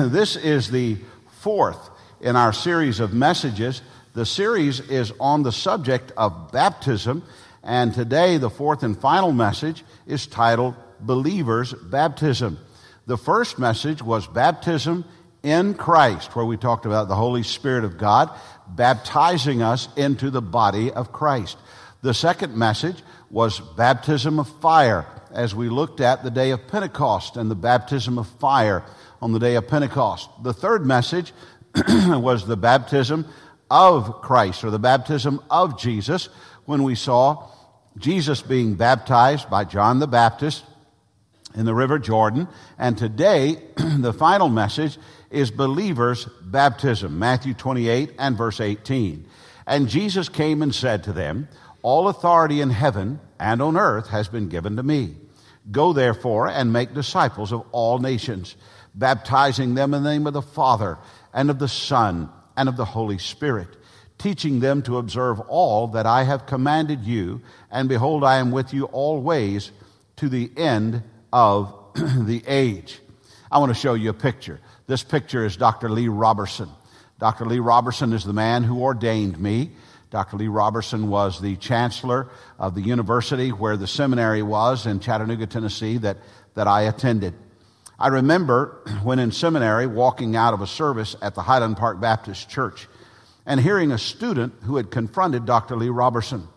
this is the fourth in our series of messages. The series is on the subject of baptism, and today the fourth and final message is titled Believers' Baptism. The first message was Baptism in Christ, where we talked about the Holy Spirit of God baptizing us into the body of Christ. The second message was baptism of fire, as we looked at the day of Pentecost and the baptism of fire on the day of Pentecost. The third message was the baptism of Christ, or the baptism of Jesus, when we saw Jesus being baptized by John the Baptist in the River Jordan. And today, the final message is believers' baptism, Matthew 28 and verse 18. And Jesus came and said to them, All authority in heaven and on earth has been given to me. Go therefore and make disciples of all nations, baptizing them in the name of the Father and of the Son and of the Holy Spirit, teaching them to observe all that I have commanded you. And behold, I am with you always to the end of the age. I want to show you a picture. This picture is Dr. Lee Roberson. Dr. Lee Roberson is the man who ordained me. Dr. Lee Roberson was the chancellor of the university where the seminary was in Chattanooga, Tennessee, that, that I attended. I remember when in seminary walking out of a service at the Highland Park Baptist Church and hearing a student who had confronted Dr. Lee Roberson.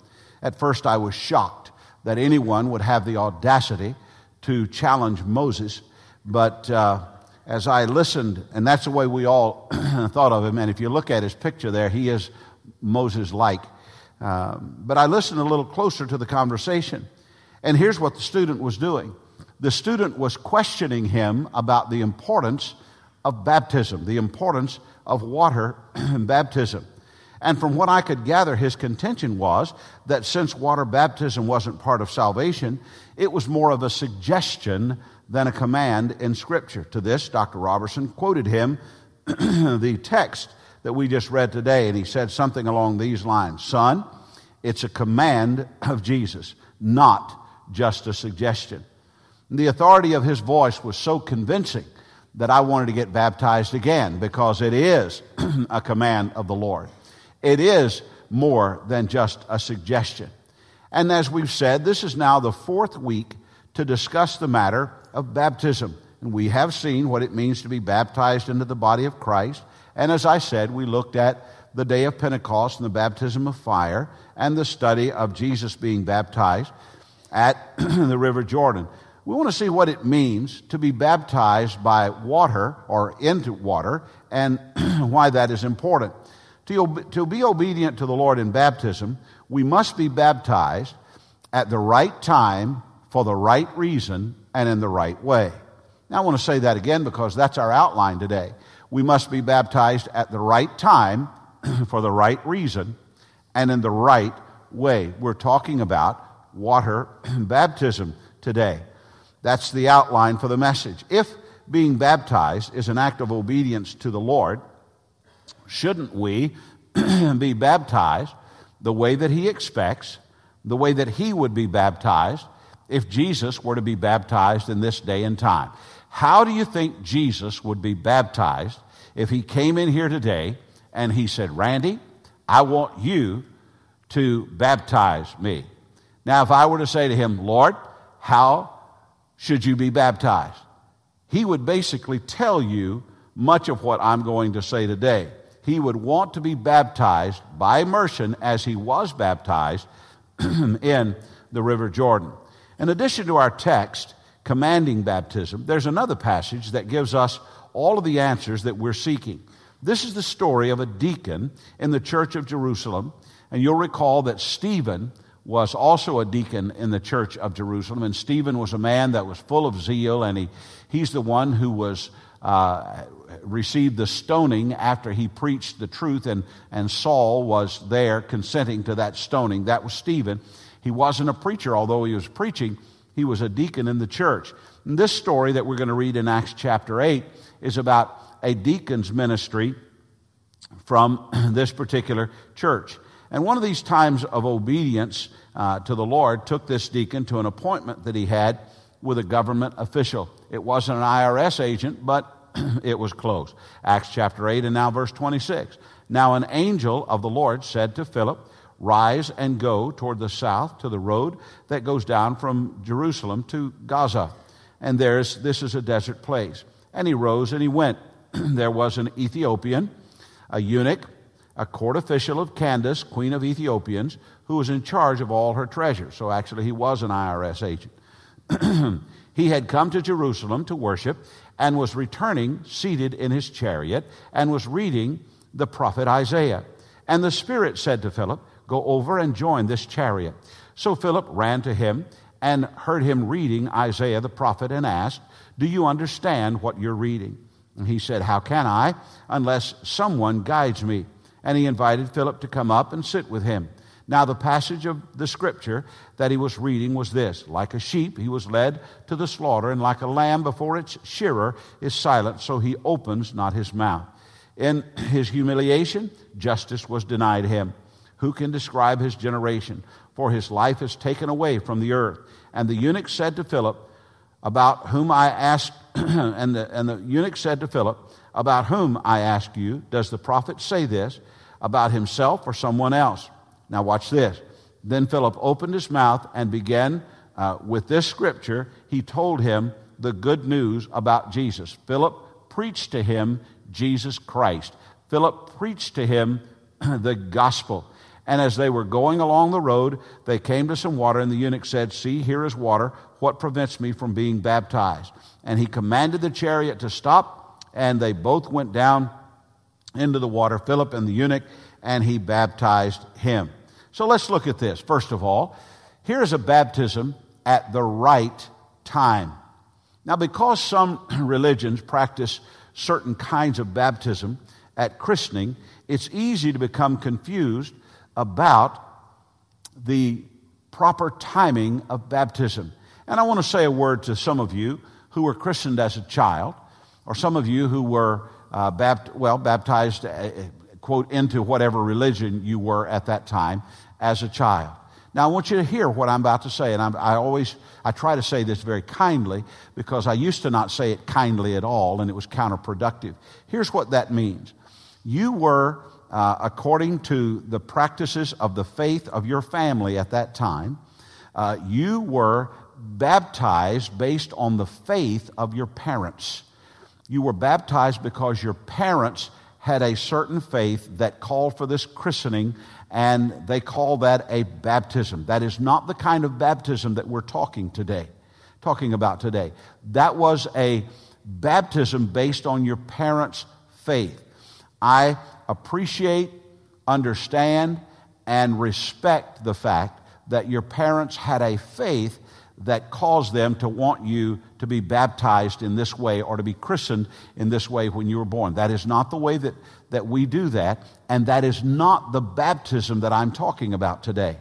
At first, I was shocked that anyone would have the audacity to challenge Moses, but uh, as I listened, and that's the way we all thought of him. And if you look at his picture there, he is Moses like. Um, but I listened a little closer to the conversation. And here's what the student was doing the student was questioning him about the importance of baptism, the importance of water baptism. And from what I could gather, his contention was that since water baptism wasn't part of salvation, it was more of a suggestion than a command in Scripture. To this, Dr. Roberson quoted him the text that we just read today, and he said something along these lines Son, it's a command of Jesus, not just a suggestion. The authority of his voice was so convincing that I wanted to get baptized again because it is a command of the Lord. It is more than just a suggestion. And as we've said, this is now the fourth week to discuss the matter of baptism. And we have seen what it means to be baptized into the body of Christ. And as I said, we looked at the day of Pentecost and the baptism of fire and the study of Jesus being baptized at the River Jordan. We want to see what it means to be baptized by water or into water and why that is important. To, to be obedient to the Lord in baptism, we must be baptized at the right time for the right reason and in the right way. Now, I want to say that again because that's our outline today. We must be baptized at the right time for the right reason and in the right way. We're talking about water baptism today. That's the outline for the message. If being baptized is an act of obedience to the Lord, shouldn't we be baptized the way that He expects, the way that He would be baptized, if Jesus were to be baptized in this day and time. How do you think Jesus would be baptized if he came in here today and he said, Randy, I want you to baptize me? Now, if I were to say to him, Lord, how should you be baptized? He would basically tell you much of what I'm going to say today. He would want to be baptized by immersion as he was baptized in the River Jordan. In addition to our text commanding baptism, there's another passage that gives us all of the answers that we're seeking. This is the story of a deacon in the church of Jerusalem. And you'll recall that Stephen was also a deacon in the church of Jerusalem. And Stephen was a man that was full of zeal, and he, he's the one who was. Uh, received the stoning after he preached the truth, and, and Saul was there consenting to that stoning. That was Stephen. He wasn't a preacher, although he was preaching, he was a deacon in the church. And this story that we're going to read in Acts chapter 8 is about a deacon's ministry from this particular church. And one of these times of obedience uh, to the Lord took this deacon to an appointment that he had with a government official. It wasn't an IRS agent, but it was close. Acts chapter 8 and now verse 26. Now an angel of the Lord said to Philip, Rise and go toward the south to the road that goes down from Jerusalem to Gaza. And there's, this is a desert place. And he rose and he went. there was an Ethiopian, a eunuch, a court official of Candace, queen of Ethiopians, who was in charge of all her treasures. So actually, he was an IRS agent. he had come to Jerusalem to worship and was returning seated in his chariot and was reading the prophet Isaiah. And the Spirit said to Philip, Go over and join this chariot. So Philip ran to him and heard him reading Isaiah the prophet and asked, Do you understand what you're reading? And he said, How can I, unless someone guides me? And he invited Philip to come up and sit with him. Now, the passage of the scripture that he was reading was this Like a sheep, he was led to the slaughter, and like a lamb before its shearer is silent, so he opens not his mouth. In his humiliation, justice was denied him. Who can describe his generation? For his life is taken away from the earth. And the eunuch said to Philip, About whom I ask, and, the, and the eunuch said to Philip, About whom I ask you, does the prophet say this? About himself or someone else? Now, watch this. Then Philip opened his mouth and began uh, with this scripture. He told him the good news about Jesus. Philip preached to him Jesus Christ. Philip preached to him the gospel. And as they were going along the road, they came to some water, and the eunuch said, See, here is water. What prevents me from being baptized? And he commanded the chariot to stop, and they both went down into the water, Philip and the eunuch, and he baptized him. So let's look at this. First of all, here's a baptism at the right time. Now, because some religions practice certain kinds of baptism at christening, it's easy to become confused about the proper timing of baptism. And I want to say a word to some of you who were christened as a child, or some of you who were uh, bapt- well baptized, uh, quote, into whatever religion you were at that time as a child. Now, I want you to hear what I'm about to say, and I'm, i always I try to say this very kindly because I used to not say it kindly at all, and it was counterproductive. Here's what that means: you were, uh, according to the practices of the faith of your family at that time, uh, you were baptized based on the faith of your parents. You were baptized because your parents had a certain faith that called for this christening and they call that a baptism. That is not the kind of baptism that we're talking today, talking about today. That was a baptism based on your parents' faith. I appreciate, understand, and respect the fact that your parents had a faith that caused them to want you to be baptized in this way or to be christened in this way when you were born. That is not the way that, that we do that, and that is not the baptism that I'm talking about today.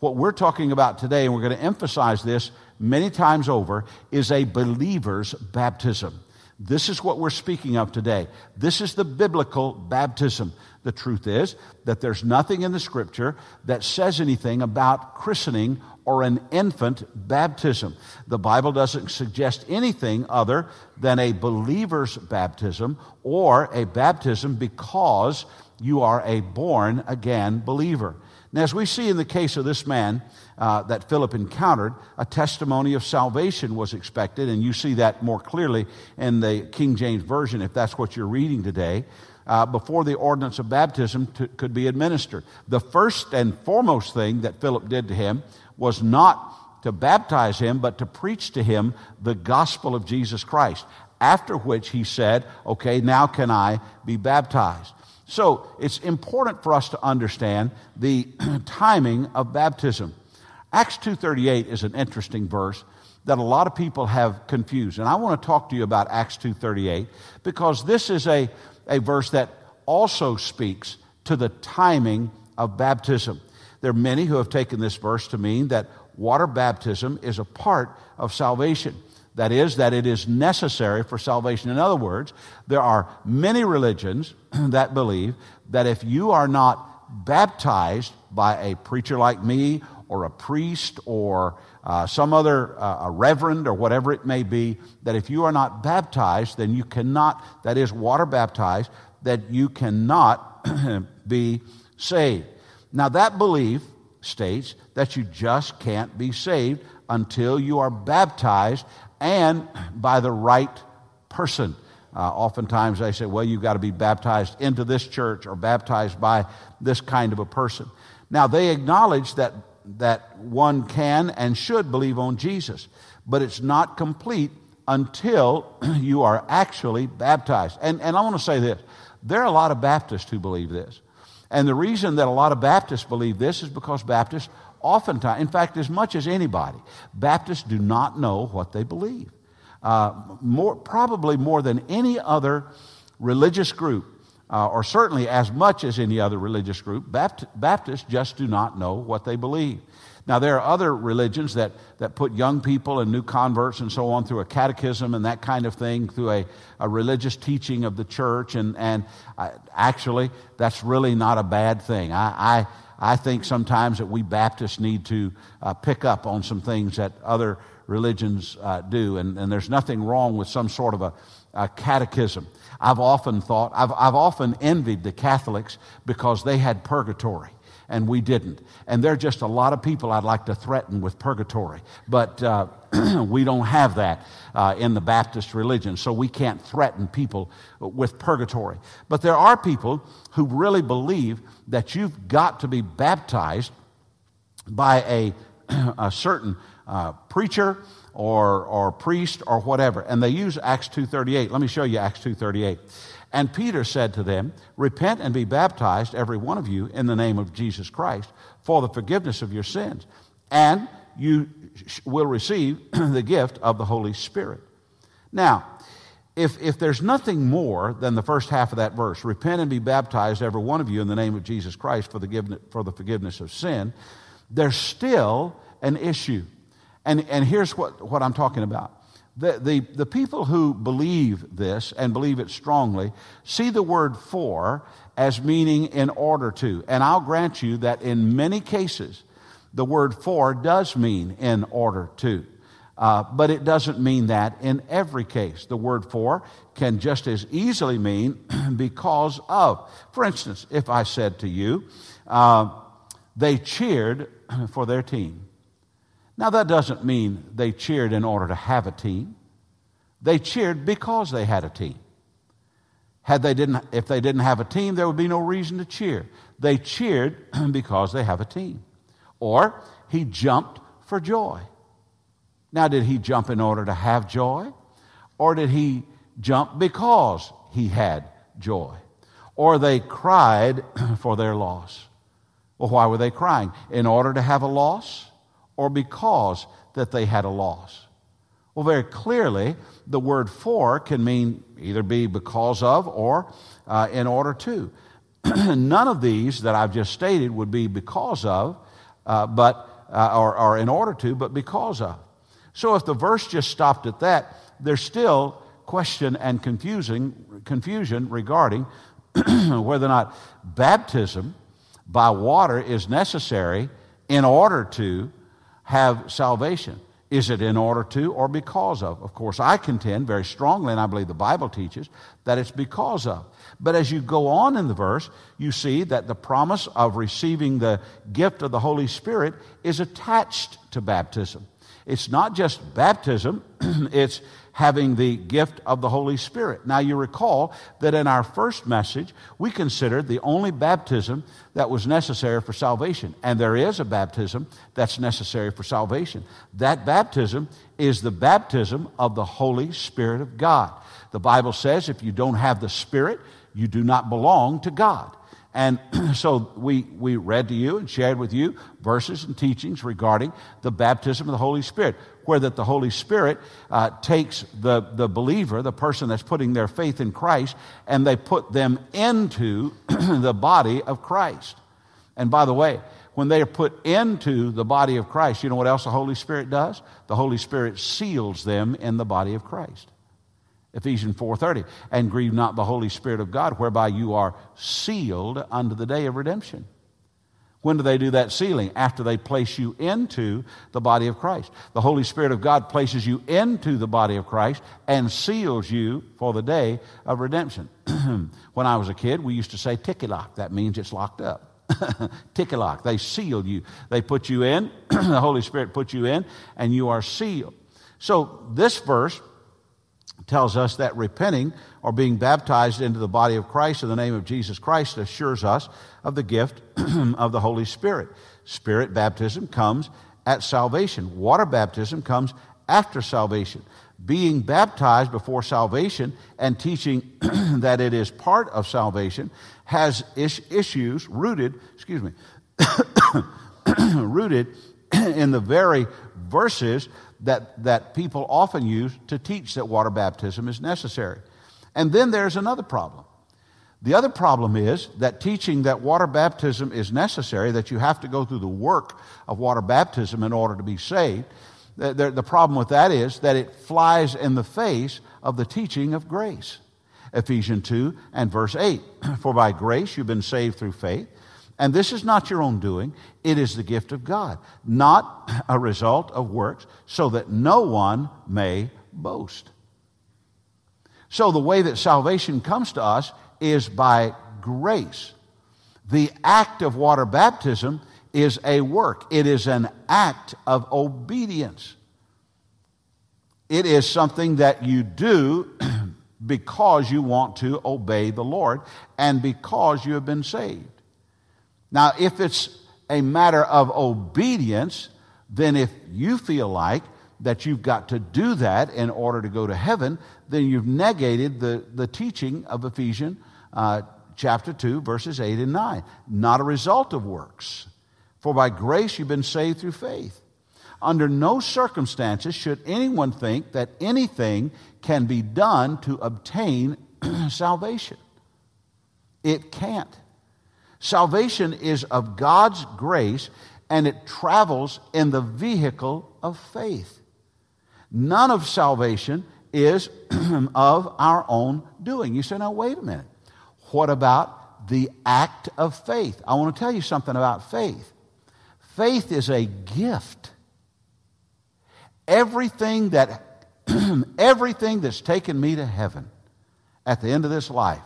What we're talking about today, and we're going to emphasize this many times over, is a believer's baptism. This is what we're speaking of today. This is the biblical baptism. The truth is that there's nothing in the scripture that says anything about christening or an infant baptism. The Bible doesn't suggest anything other than a believer's baptism or a baptism because you are a born again believer. Now, as we see in the case of this man uh, that Philip encountered, a testimony of salvation was expected, and you see that more clearly in the King James Version if that's what you're reading today. Uh, before the ordinance of baptism to, could be administered. The first and foremost thing that Philip did to him was not to baptize him, but to preach to him the gospel of Jesus Christ. After which he said, Okay, now can I be baptized? So it's important for us to understand the timing of baptism. Acts 2:38 is an interesting verse that a lot of people have confused. And I want to talk to you about Acts 2:38 because this is a, a verse that also speaks to the timing of baptism. There are many who have taken this verse to mean that water baptism is a part of salvation. That is, that it is necessary for salvation. In other words, there are many religions that believe that if you are not baptized by a preacher like me or a priest or uh, some other uh, a reverend or whatever it may be, that if you are not baptized, then you cannot, that is, water baptized, that you cannot be saved. Now, that belief states that you just can't be saved until you are baptized and by the right person. Uh, oftentimes they say, well, you've got to be baptized into this church or baptized by this kind of a person. Now, they acknowledge that, that one can and should believe on Jesus, but it's not complete until you are actually baptized. And, and I want to say this there are a lot of Baptists who believe this. And the reason that a lot of Baptists believe this is because Baptists oftentimes, in fact, as much as anybody, Baptists do not know what they believe. Uh, more, probably more than any other religious group, uh, or certainly as much as any other religious group, Bapt- Baptists just do not know what they believe. Now, there are other religions that, that put young people and new converts and so on through a catechism and that kind of thing, through a, a religious teaching of the church. And, and I, actually, that's really not a bad thing. I, I, I think sometimes that we Baptists need to uh, pick up on some things that other religions uh, do. And, and there's nothing wrong with some sort of a, a catechism. I've often thought, I've, I've often envied the Catholics because they had purgatory and we didn't. And there are just a lot of people I'd like to threaten with purgatory. But uh, we don't have that uh, in the Baptist religion, so we can't threaten people with purgatory. But there are people who really believe that you've got to be baptized by a, a certain uh, preacher or, or priest or whatever. And they use Acts 2.38. Let me show you Acts 2.38. And Peter said to them, Repent and be baptized, every one of you, in the name of Jesus Christ, for the forgiveness of your sins. And you will receive the gift of the Holy Spirit. Now, if, if there's nothing more than the first half of that verse, repent and be baptized, every one of you, in the name of Jesus Christ for the, for the forgiveness of sin, there's still an issue. And, and here's what, what I'm talking about. The, the, the people who believe this and believe it strongly see the word for as meaning in order to. And I'll grant you that in many cases, the word for does mean in order to. Uh, but it doesn't mean that in every case. The word for can just as easily mean because of. For instance, if I said to you, uh, they cheered for their team. Now, that doesn't mean they cheered in order to have a team. They cheered because they had a team. Had they didn't, if they didn't have a team, there would be no reason to cheer. They cheered because they have a team. Or he jumped for joy. Now, did he jump in order to have joy? Or did he jump because he had joy? Or they cried for their loss. Well, why were they crying? In order to have a loss? Or because that they had a loss? Well, very clearly, the word for can mean either be because of or uh, in order to. None of these that I've just stated would be because of, uh, but, uh, or, or in order to, but because of. So if the verse just stopped at that, there's still question and confusing, confusion regarding whether or not baptism by water is necessary in order to have salvation? Is it in order to or because of? Of course, I contend very strongly, and I believe the Bible teaches, that it's because of. But as you go on in the verse, you see that the promise of receiving the gift of the Holy Spirit is attached to baptism. It's not just baptism, it's having the gift of the Holy Spirit. Now, you recall that in our first message, we considered the only baptism that was necessary for salvation. And there is a baptism that's necessary for salvation. That baptism is the baptism of the Holy Spirit of God. The Bible says if you don't have the Spirit, you do not belong to God. And so we, we read to you and shared with you verses and teachings regarding the baptism of the Holy Spirit, where that the Holy Spirit uh, takes the, the believer, the person that's putting their faith in Christ, and they put them into the body of Christ. And by the way, when they are put into the body of Christ, you know what else the Holy Spirit does? The Holy Spirit seals them in the body of Christ. Ephesians 4:30 and grieve not the holy spirit of God whereby you are sealed unto the day of redemption. When do they do that sealing? After they place you into the body of Christ. The Holy Spirit of God places you into the body of Christ and seals you for the day of redemption. when I was a kid, we used to say ticky-lock. That means it's locked up. ticky-lock. They seal you. They put you in. the Holy Spirit puts you in, and you are sealed. So this verse tells us that repenting or being baptized into the body of Christ in the name of Jesus Christ assures us of the gift of the Holy Spirit. Spirit baptism comes at salvation, water baptism comes after salvation. Being baptized before salvation and teaching that it is part of salvation has is- issues rooted, excuse me, rooted in the very verses that, that people often use to teach that water baptism is necessary. And then there's another problem. The other problem is that teaching that water baptism is necessary, that you have to go through the work of water baptism in order to be saved, the, the, problem with that is that it flies in the face of the teaching of grace. Ephesians 2 and verse 8. For by grace you've been saved through faith. And this is not your own doing, it is the gift of God, not a result of works, so that no one may boast. So, the way that salvation comes to us is by grace. The act of water baptism is a work, it is an act of obedience. It is something that you do because you want to obey the Lord and because you have been saved. Now, if it's a matter of obedience, then if you feel like that you've got to do that in order to go to heaven, then you've negated the, the teaching of Ephesians uh, chapter 2, verses 8 and 9. Not a result of works. For by grace you've been saved through faith. Under no circumstances should anyone think that anything can be done to obtain salvation. It can't. Salvation is of God's grace and it travels in the vehicle of faith. None of salvation is of our own doing. You say, now, wait a minute. What about the act of faith? I want to tell you something about faith. Faith is a gift. Everything that everything that's taken me to heaven at the end of this life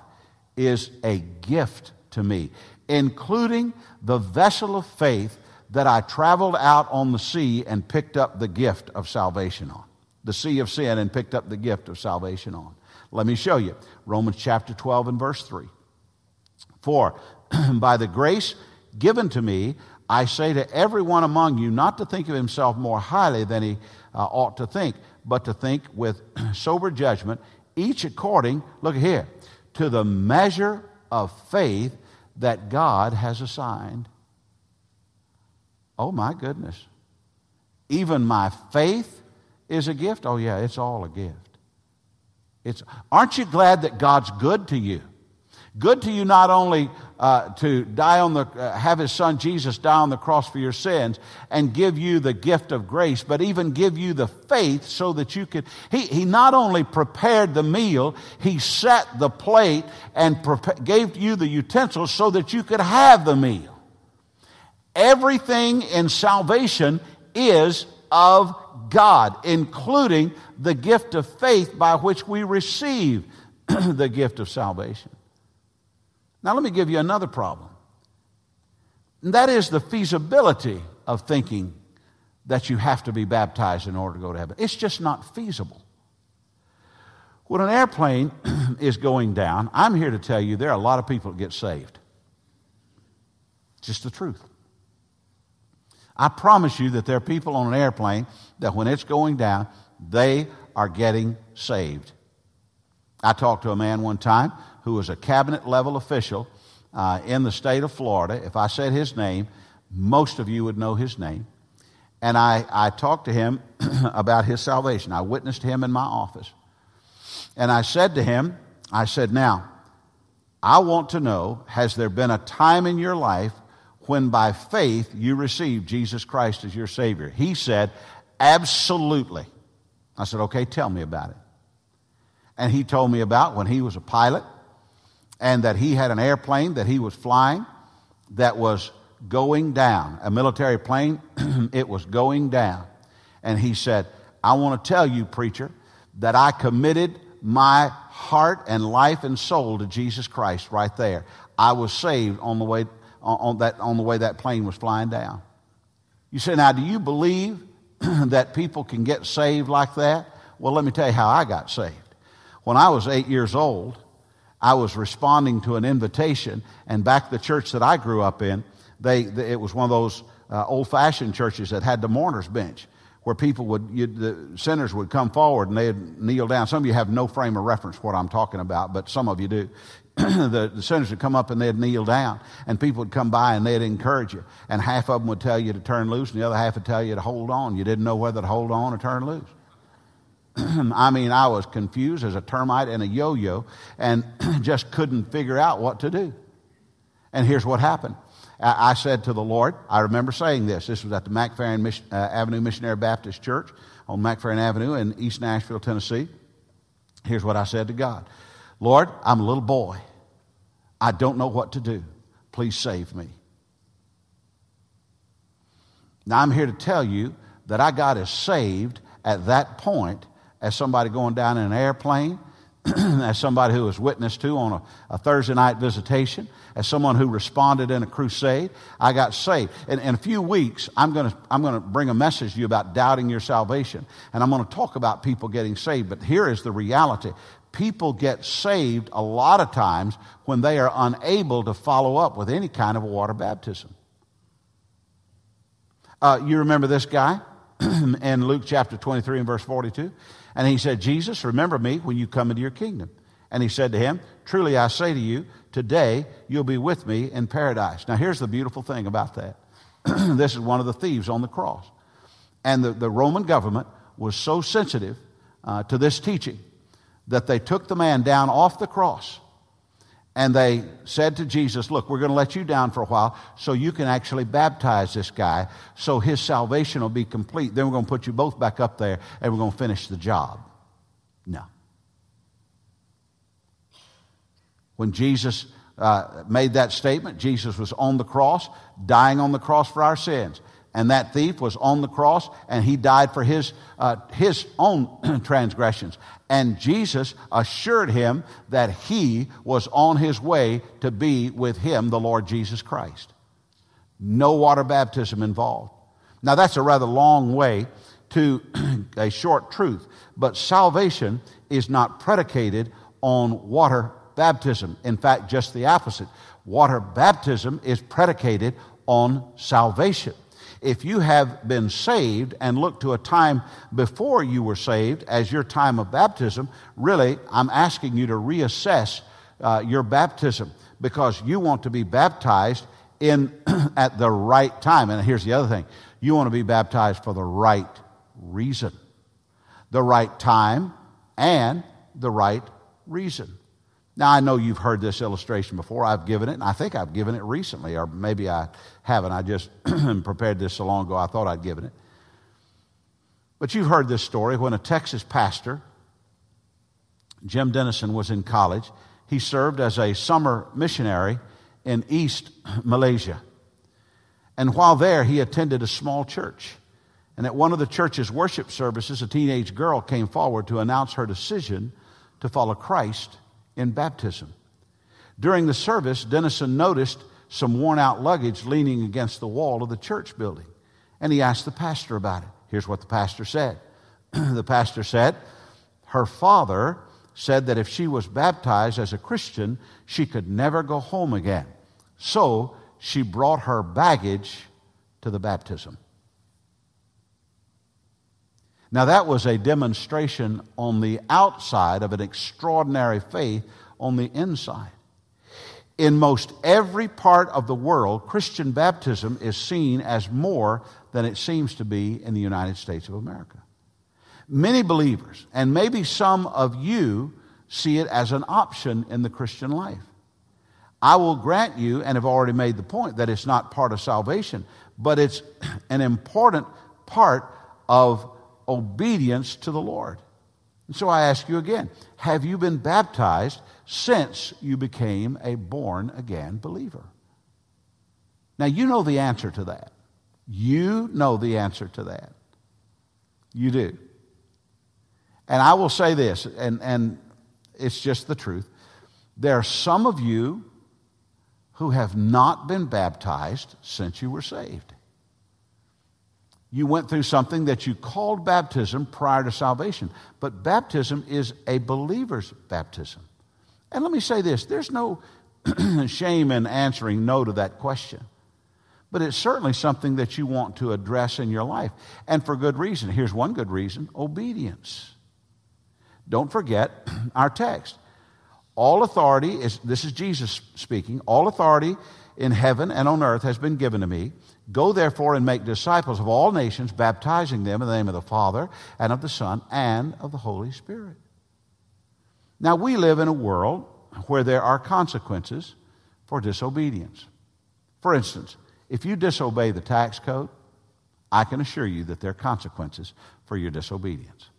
is a gift to me including the vessel of faith that I traveled out on the sea and picked up the gift of salvation on. The sea of sin and picked up the gift of salvation on. Let me show you. Romans chapter 12 and verse 3. For by the grace given to me, I say to everyone among you not to think of himself more highly than he uh, ought to think, but to think with sober judgment, each according, look here, to the measure of faith that God has assigned. Oh my goodness. Even my faith is a gift? Oh, yeah, it's all a gift. It's, aren't you glad that God's good to you? Good to you not only uh, to die on the, uh, have his son Jesus die on the cross for your sins and give you the gift of grace, but even give you the faith so that you could. He, he not only prepared the meal, he set the plate and gave you the utensils so that you could have the meal. Everything in salvation is of God, including the gift of faith by which we receive the gift of salvation. Now, let me give you another problem. And that is the feasibility of thinking that you have to be baptized in order to go to heaven. It's just not feasible. When an airplane is going down, I'm here to tell you there are a lot of people that get saved. Just the truth. I promise you that there are people on an airplane that when it's going down, they are getting saved. I talked to a man one time who was a cabinet level official uh, in the state of Florida. If I said his name, most of you would know his name. And I, I talked to him about his salvation. I witnessed him in my office. And I said to him, I said, Now, I want to know has there been a time in your life when by faith you received Jesus Christ as your Savior? He said, Absolutely. I said, Okay, tell me about it. And he told me about when he was a pilot and that he had an airplane that he was flying that was going down. A military plane, it was going down. And he said, I want to tell you, preacher, that I committed my heart and life and soul to Jesus Christ right there. I was saved on the way, on that, on the, way that plane was flying down. You say, now, do you believe that people can get saved like that? Well, let me tell you how I got saved. When I was eight years old, I was responding to an invitation, and back the church that I grew up in, they, they it was one of those uh, old fashioned churches that had the mourner's bench where people would, the sinners would come forward and they'd kneel down. Some of you have no frame of reference what I'm talking about, but some of you do. the, the sinners would come up and they'd kneel down, and people would come by and they'd encourage you. And half of them would tell you to turn loose, and the other half would tell you to hold on. You didn't know whether to hold on or turn loose. I mean, I was confused as a termite and a yo yo and just couldn't figure out what to do. And here's what happened I said to the Lord, I remember saying this. This was at the McFerrin Mission, uh, Avenue Missionary Baptist Church on McFerrin Avenue in East Nashville, Tennessee. Here's what I said to God Lord, I'm a little boy. I don't know what to do. Please save me. Now, I'm here to tell you that I got as saved at that point as somebody going down in an airplane, as somebody who was witnessed to on a, a Thursday night visitation, as someone who responded in a crusade, I got saved. And in a few weeks, I'm going to I'm going to bring a message to you about doubting your salvation. And I'm going to talk about people getting saved. But here is the reality people get saved a lot of times when they are unable to follow up with any kind of a water baptism. Uh, you remember this guy in Luke chapter 23 and verse 42? And he said, Jesus, remember me when you come into your kingdom. And he said to him, Truly I say to you, today you'll be with me in paradise. Now, here's the beautiful thing about that this is one of the thieves on the cross. And the, the Roman government was so sensitive uh, to this teaching that they took the man down off the cross and they said to Jesus, Look, we're going to let you down for a while so you can actually baptize this guy so his salvation will be complete. Then we're going to put you both back up there and we're going to finish the job. No. When Jesus uh, made that statement, Jesus was on the cross, dying on the cross for our sins. And that thief was on the cross and he died for his, uh, his own transgressions. And Jesus assured him that he was on his way to be with him, the Lord Jesus Christ. No water baptism involved. Now, that's a rather long way to a short truth, but salvation is not predicated on water baptism. In fact, just the opposite. Water baptism is predicated on salvation. If you have been saved and look to a time before you were saved as your time of baptism, really, I'm asking you to reassess uh, your baptism because you want to be baptized in at the right time. And here's the other thing you want to be baptized for the right reason, the right time, and the right reason. Now, I know you've heard this illustration before. I've given it, and I think I've given it recently, or maybe I haven't. I just prepared this so long ago, I thought I'd given it. But you've heard this story when a Texas pastor, Jim Denison, was in college. He served as a summer missionary in East Malaysia. And while there, he attended a small church. And at one of the church's worship services, a teenage girl came forward to announce her decision to follow Christ in baptism. During the service, Denison noticed some worn out luggage leaning against the wall of the church building, and he asked the pastor about it. Here's what the pastor said The pastor said, Her father said that if she was baptized as a Christian, she could never go home again. So she brought her baggage to the baptism. Now, that was a demonstration on the outside of an extraordinary faith on the inside. In most every part of the world, Christian baptism is seen as more than it seems to be in the United States of America. Many believers, and maybe some of you, see it as an option in the Christian life. I will grant you, and have already made the point, that it's not part of salvation, but it's an important part of obedience to the Lord. And so I ask you again have you been baptized since you became a born again believer? Now, you know the answer to that. You know the answer to that. You do. And I will say this, and, and it's just the truth. There are some of you who have not been baptized since you were saved. You went through something that you called baptism prior to salvation, but baptism is a believer's baptism. And let me say this there's no shame in answering no to that question. But it's certainly something that you want to address in your life. And for good reason. Here's one good reason obedience. Don't forget our text. All authority is, this is Jesus speaking, all authority in heaven and on earth has been given to me. Go therefore and make disciples of all nations, baptizing them in the name of the Father and of the Son and of the Holy Spirit. Now, we live in a world where there are consequences for disobedience. For instance, if you disobey the tax code, I can assure you that there are consequences for your disobedience.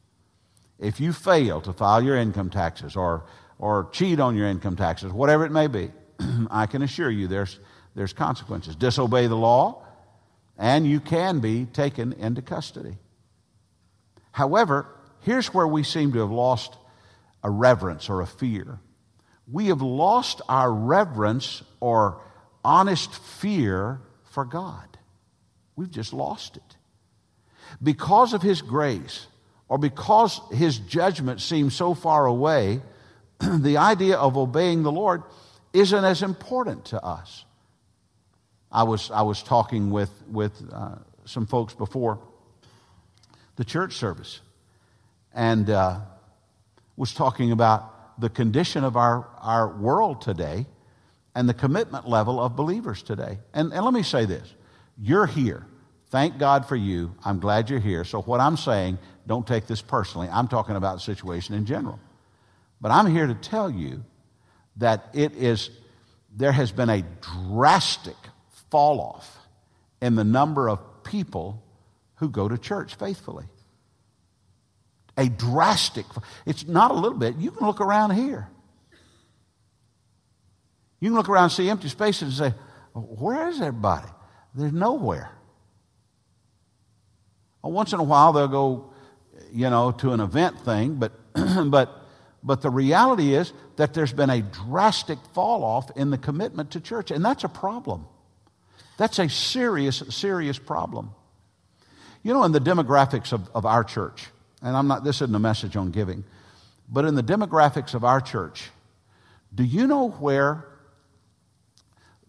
If you fail to file your income taxes or, or cheat on your income taxes, whatever it may be, I can assure you there's, there's consequences. Disobey the law, and you can be taken into custody. However, here's where we seem to have lost a reverence or a fear. We have lost our reverence or honest fear for God. We've just lost it. Because of His grace, or because His judgment seems so far away, the idea of obeying the Lord isn't as important to us. I was, I was talking with, with uh, some folks before the church service and uh, was talking about the condition of our, our world today and the commitment level of believers today. And, and let me say this you're here. Thank God for you. I'm glad you're here. So, what I'm saying, don't take this personally. I'm talking about the situation in general. But I'm here to tell you that it is, there has been a drastic fall off in the number of people who go to church faithfully. A drastic, it's not a little bit. You can look around here. You can look around and see empty spaces and say, Where is everybody? There's nowhere. Once in a while they'll go, you know, to an event thing, but, but, but the reality is that there's been a drastic fall off in the commitment to church, and that's a problem. That's a serious, serious problem. You know, in the demographics of, of our church, and I'm not, this isn't a message on giving, but in the demographics of our church, do you know where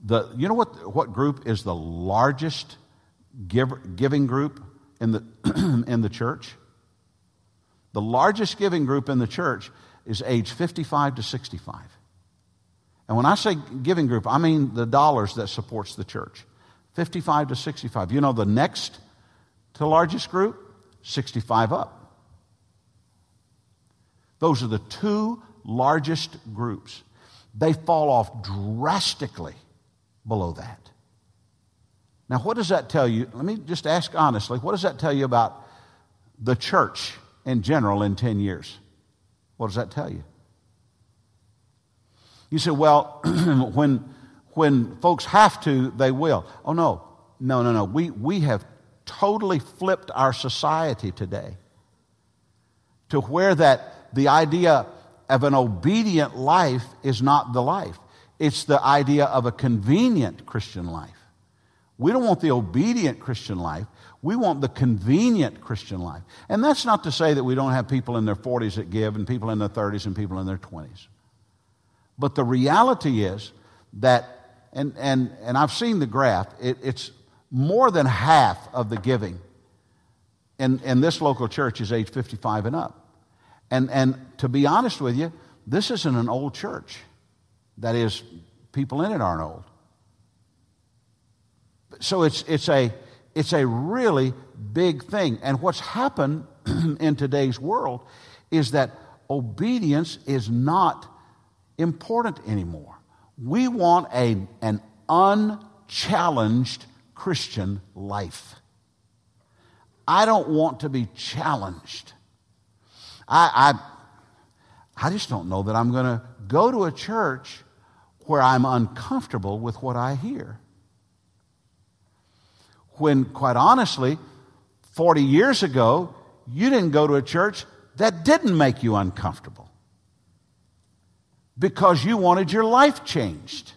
the, you know what, what group is the largest give, giving group in the, in the church? The largest giving group in the church is age 55 to 65. And when I say giving group, I mean the dollars that supports the church. 55 to 65. You know the next to largest group? 65 up. Those are the two largest groups. They fall off drastically below that. Now, what does that tell you? Let me just ask honestly what does that tell you about the church in general in 10 years? What does that tell you? You say, well, when, when folks have to, they will. Oh, no. No, no, no. We, we have totally flipped our society today to where that the idea of an obedient life is not the life. It's the idea of a convenient Christian life. We don't want the obedient Christian life. We want the convenient Christian life. And that's not to say that we don't have people in their 40s that give and people in their 30s and people in their 20s. But the reality is that, and, and, and I've seen the graph, it, it's more than half of the giving in, in this local church is age 55 and up. And, and to be honest with you, this isn't an old church. That is, people in it aren't old. So it's, it's, a, it's a really big thing. And what's happened in today's world is that obedience is not important anymore. We want a, an unchallenged Christian life. I don't want to be challenged. I, I, I just don't know that I'm going to go to a church where I'm uncomfortable with what I hear. when, quite honestly, 40 years ago, you didn't go to a church that didn't make you uncomfortable because you wanted your life changed.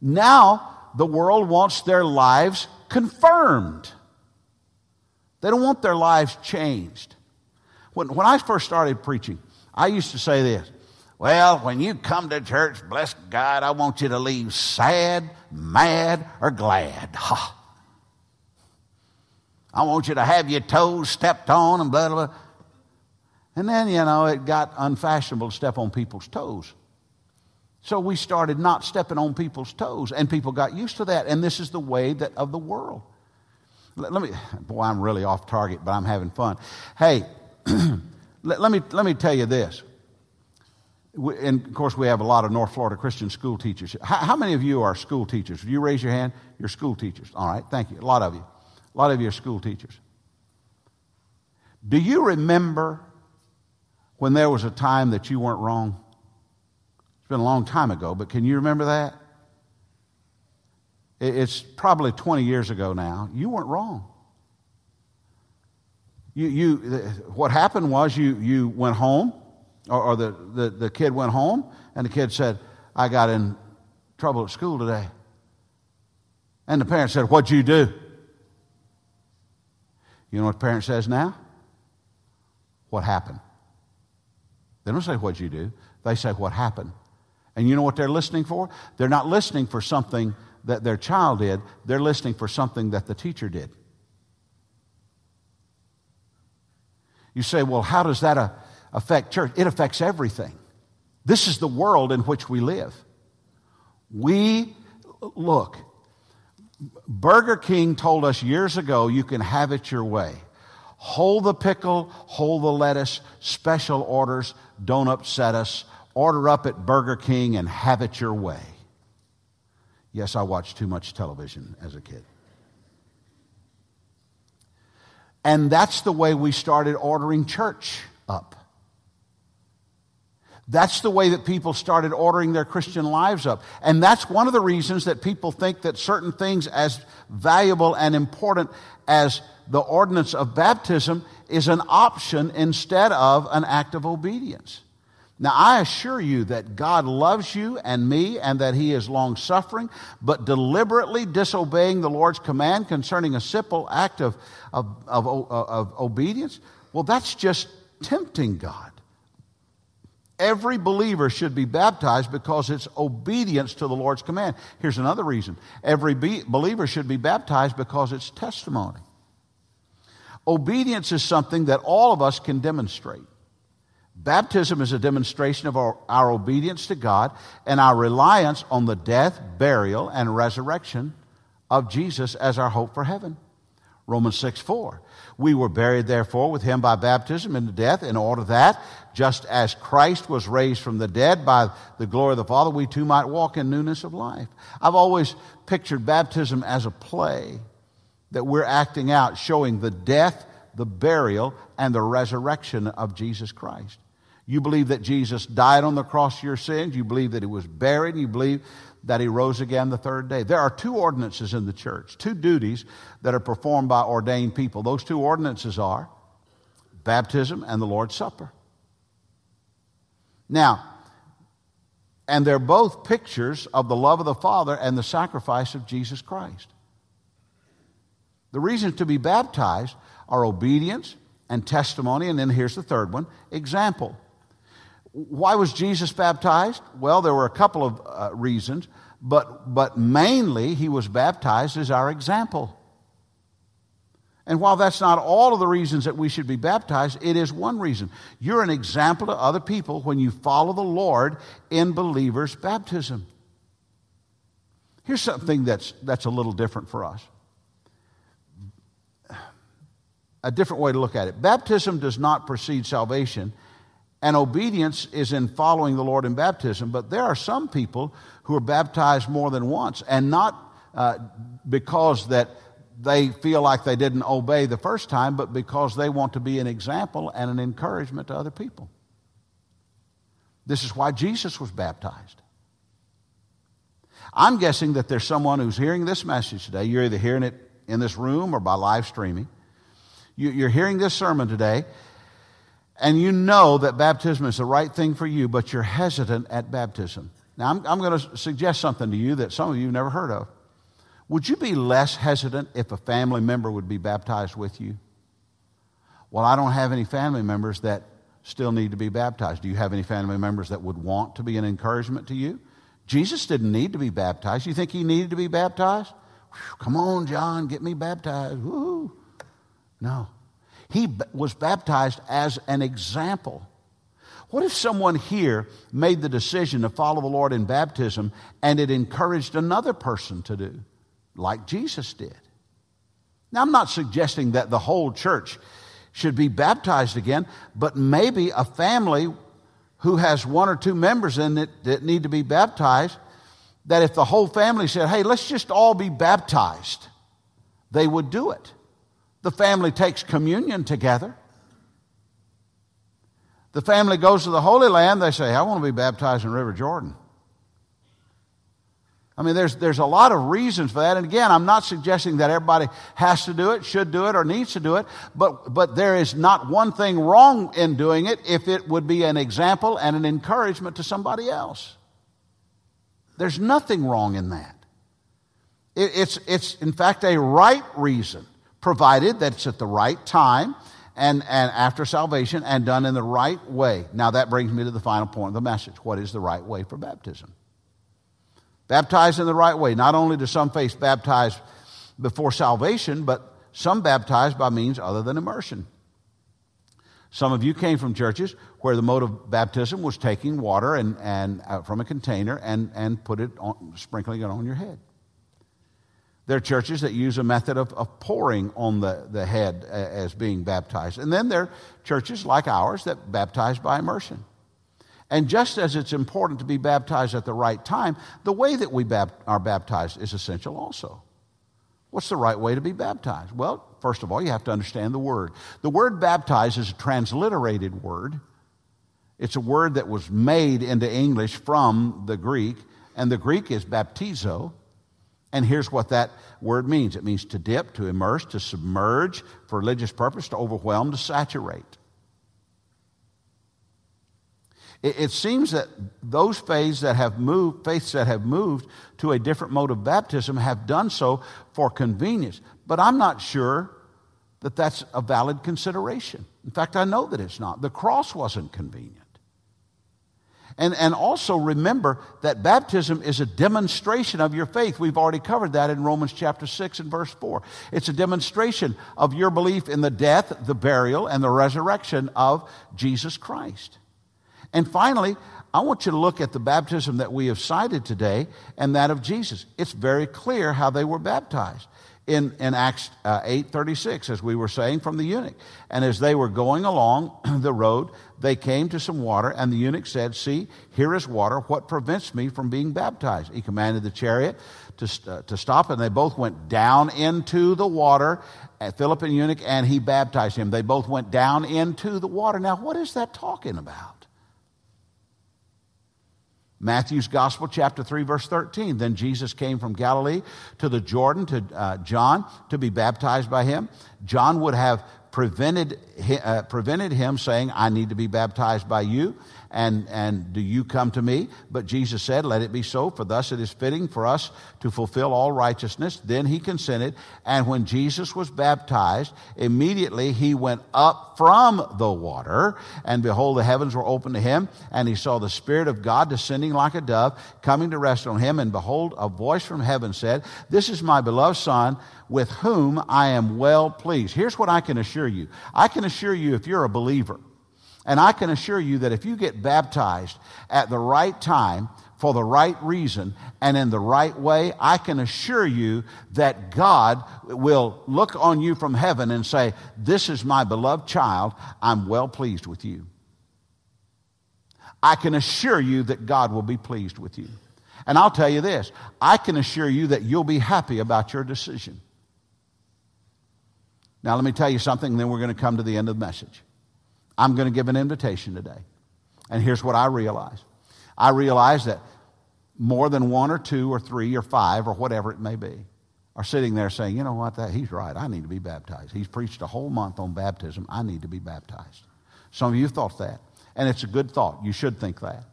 Now, the world wants their lives confirmed. They don't want their lives changed. When, when I first started preaching, I used to say this Well, when you come to church, bless God, I want you to leave sad, mad, or glad. Ha. I want you to have your toes stepped on and blah, blah, blah. And then, you know, it got unfashionable to step on people's toes. So we started not stepping on people's toes, and people got used to that. And this is the way that of the world. Let, let me, boy, I'm really off target, but I'm having fun. Hey, let, let, me, let me tell you this. We, and of course, we have a lot of North Florida Christian school teachers. How, how many of you are school teachers? Would you raise your hand? You're school teachers. All right, thank you. A lot of you. A lot of you are school teachers. Do you remember when there was a time that you weren't wrong? It's been a long time ago, but can you remember that? It's probably 20 years ago now. You weren't wrong. You, you, what happened was you, you went home, or, or the, the, the kid went home, and the kid said, I got in trouble at school today. And the parent said, What'd you do? You know what the parent says now? What happened? They don't say, What'd you do? They say, What happened? And you know what they're listening for? They're not listening for something that their child did, they're listening for something that the teacher did. You say, Well, how does that uh, affect church? It affects everything. This is the world in which we live. We, look, Burger King told us years ago you can have it your way. Hold the pickle, hold the lettuce, special orders, don't upset us. Order up at Burger King and have it your way. Yes, I watched too much television as a kid. And that's the way we started ordering church up. That's the way that people started ordering their Christian lives up. And that's one of the reasons that people think that certain things as valuable and important as the ordinance of baptism is an option instead of an act of obedience. Now, I assure you that God loves you and me and that He is long suffering, but deliberately disobeying the Lord's command concerning a simple act of, of, of, of obedience, well, that's just tempting God. Every believer should be baptized because it's obedience to the Lord's command. Here's another reason every be- believer should be baptized because it's testimony. Obedience is something that all of us can demonstrate. Baptism is a demonstration of our, our obedience to God and our reliance on the death, burial, and resurrection of Jesus as our hope for heaven. Romans 6 4. We were buried, therefore, with him by baptism into death, in order that, just as Christ was raised from the dead by the glory of the Father, we too might walk in newness of life. I've always pictured baptism as a play that we're acting out, showing the death, the burial, and the resurrection of Jesus Christ. You believe that Jesus died on the cross for your sins. You believe that he was buried. You believe that he rose again the third day. There are two ordinances in the church, two duties that are performed by ordained people. Those two ordinances are baptism and the Lord's Supper. Now, and they're both pictures of the love of the Father and the sacrifice of Jesus Christ. The reasons to be baptized are obedience and testimony, and then here's the third one example. Why was Jesus baptized? Well, there were a couple of uh, reasons, but, but mainly he was baptized as our example. And while that's not all of the reasons that we should be baptized, it is one reason. You're an example to other people when you follow the Lord in believers' baptism. Here's something that's, that's a little different for us. A different way to look at it. Baptism does not precede salvation, and obedience is in following the Lord in baptism. But there are some people who are baptized more than once, and not uh, because that they feel like they didn't obey the first time, but because they want to be an example and an encouragement to other people. This is why Jesus was baptized. I'm guessing that there's someone who's hearing this message today. You're either hearing it in this room or by live streaming, you, are hearing this sermon today, and you know that baptism is the right thing for you, but you're hesitant at baptism. Now, I'm, I'm going to suggest something to you that some of you have never heard of. Would you be less hesitant if a family member would be baptized with you? Well, I don't have any family members that still need to be baptized. Do you have any family members that would want to be an encouragement to you? Jesus didn't need to be baptized. You think he needed to be baptized? Whew, come on, John, get me baptized. Woo. No. He was baptized as an example. What if someone here made the decision to follow the Lord in baptism and it encouraged another person to do, like Jesus did? Now, I'm not suggesting that the whole church should be baptized again, but maybe a family who has one or two members in it that need to be baptized, that if the whole family said, hey, let's just all be baptized, they would do it. The family takes communion together. The family goes to the Holy Land, they say, I want to be baptized in River Jordan. I mean, there's, there's a lot of reasons for that. And again, I'm not suggesting that everybody has to do it, should do it, or needs to do it, but, but there is not one thing wrong in doing it if it would be an example and an encouragement to somebody else. There's nothing wrong in that. It, it's, it's, in fact, a right reason, provided that it's at the right time and, and after salvation and done in the right way. Now, that brings me to the final point of the message. What is the right way for baptism? Baptized in the right way. Not only do some faiths baptize before salvation, but some baptized by means other than immersion. Some of you came from churches where the mode of baptism was taking water and, and uh, from a container and, and put it on, sprinkling it on your head. There are churches that use a method of, of pouring on the, the head as being baptized. And then there are churches like ours that baptize by immersion. And just as it's important to be baptized at the right time, the way that we are baptized is essential also. What's the right way to be baptized? Well, first of all, you have to understand the word. The word baptize is a transliterated word. It's a word that was made into English from the Greek, and the Greek is baptizo. And here's what that word means it means to dip, to immerse, to submerge for religious purpose, to overwhelm, to saturate. It, it seems that those faiths that have moved, faiths that have moved to a different mode of baptism have done so for convenience. But I'm not sure that that's a valid consideration. In fact, I know that it's not. The cross wasn't convenient. And, and also remember that baptism is a demonstration of your faith. We've already covered that in Romans chapter 6 and verse 4. It's a demonstration of your belief in the death, the burial, and the resurrection of Jesus Christ. And finally, I want you to look at the baptism that we have cited today and that of Jesus. It's very clear how they were baptized in, in Acts uh, 8.36, as we were saying from the eunuch. And as they were going along the road, they came to some water, and the eunuch said, See, here is water. What prevents me from being baptized? He commanded the chariot to, uh, to stop, and they both went down into the water, uh, Philip and eunuch, and he baptized him. They both went down into the water. Now, what is that talking about? Matthew's Gospel, chapter 3, verse 13. Then Jesus came from Galilee to the Jordan to uh, John to be baptized by him. John would have prevented, uh, prevented him saying, I need to be baptized by you and, and do you come to me? But Jesus said, Let it be so, for thus it is fitting for us to fulfill all righteousness. Then he consented. And when Jesus was baptized, immediately he went up from the water, and behold, the heavens were opened to him, and he saw the Spirit of God descending like a dove, coming to rest on him. And behold, a voice from heaven said, This is my beloved Son, with whom I am well pleased. Here's what I can assure you I can assure you, if you're a believer, and I can assure you that if you get baptized at the right time, for the right reason, and in the right way, I can assure you that God will look on you from heaven and say, This is my beloved child. I'm well pleased with you. I can assure you that God will be pleased with you. And I'll tell you this I can assure you that you'll be happy about your decision. Now, let me tell you something, and then we're going to come to the end of the message. I'm going to give an invitation today. And here's what I realize I realize that more than one or two or three or five or whatever it may be, are sitting there saying, you know what, that, he's right. I need to be baptized. He's preached a whole month on baptism. I need to be baptized. Some of you thought that. And it's a good thought. You should think that.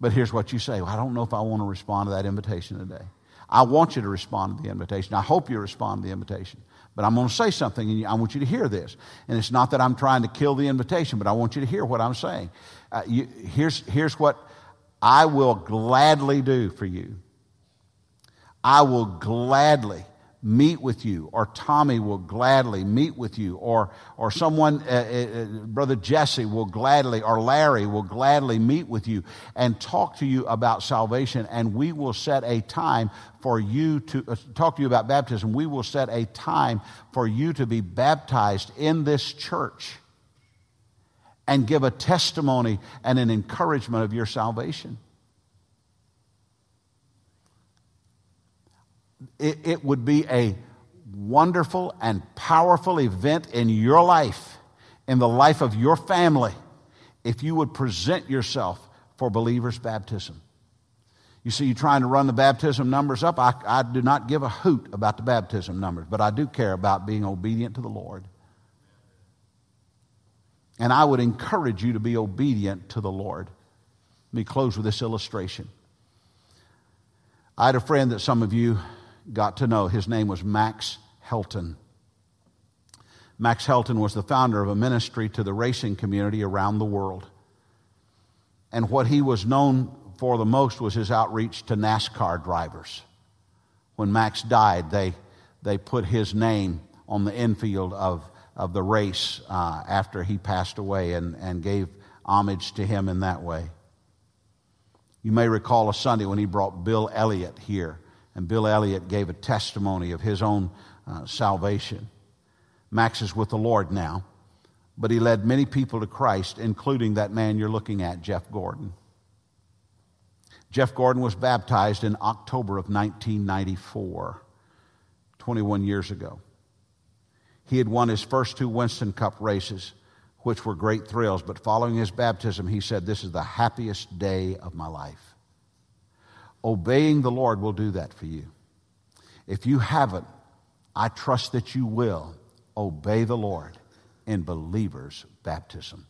But here's what you say well, I don't know if I want to respond to that invitation today. I want you to respond to the invitation. I hope you respond to the invitation. But I'm going to say something, and I want you to hear this. And it's not that I'm trying to kill the invitation, but I want you to hear what I'm saying. Uh, you, here's, here's what I will gladly do for you I will gladly meet with you, or Tommy will gladly meet with you, or, or someone, uh, uh, Brother Jesse will gladly, or Larry will gladly meet with you and talk to you about salvation. And we will set a time for you to uh, talk to you about baptism. We will set a time for you to be baptized in this church and give a testimony and an encouragement of your salvation. It, it would be a wonderful and powerful event in your life, in the life of your family, if you would present yourself for believers' baptism. You see, you're trying to run the baptism numbers up. I, I do not give a hoot about the baptism numbers, but I do care about being obedient to the Lord. And I would encourage you to be obedient to the Lord. Let me close with this illustration. I had a friend that some of you got to know. His name was Max Helton. Max Helton was the founder of a ministry to the racing community around the world. And what he was known for the most was his outreach to NASCAR drivers. When Max died, they, they put his name on the infield of, of the race uh, after he passed away and, and gave homage to him in that way. You may recall a Sunday when he brought Bill Elliott here and Bill Elliott gave a testimony of his own uh, salvation. Max is with the Lord now, but he led many people to Christ, including that man you're looking at, Jeff Gordon. Jeff Gordon was baptized in October of 1994, 21 years ago. He had won his first two Winston Cup races, which were great thrills, but following his baptism, he said, This is the happiest day of my life. Obeying the Lord will do that for you. If you haven't, I trust that you will obey the Lord in believers' baptism.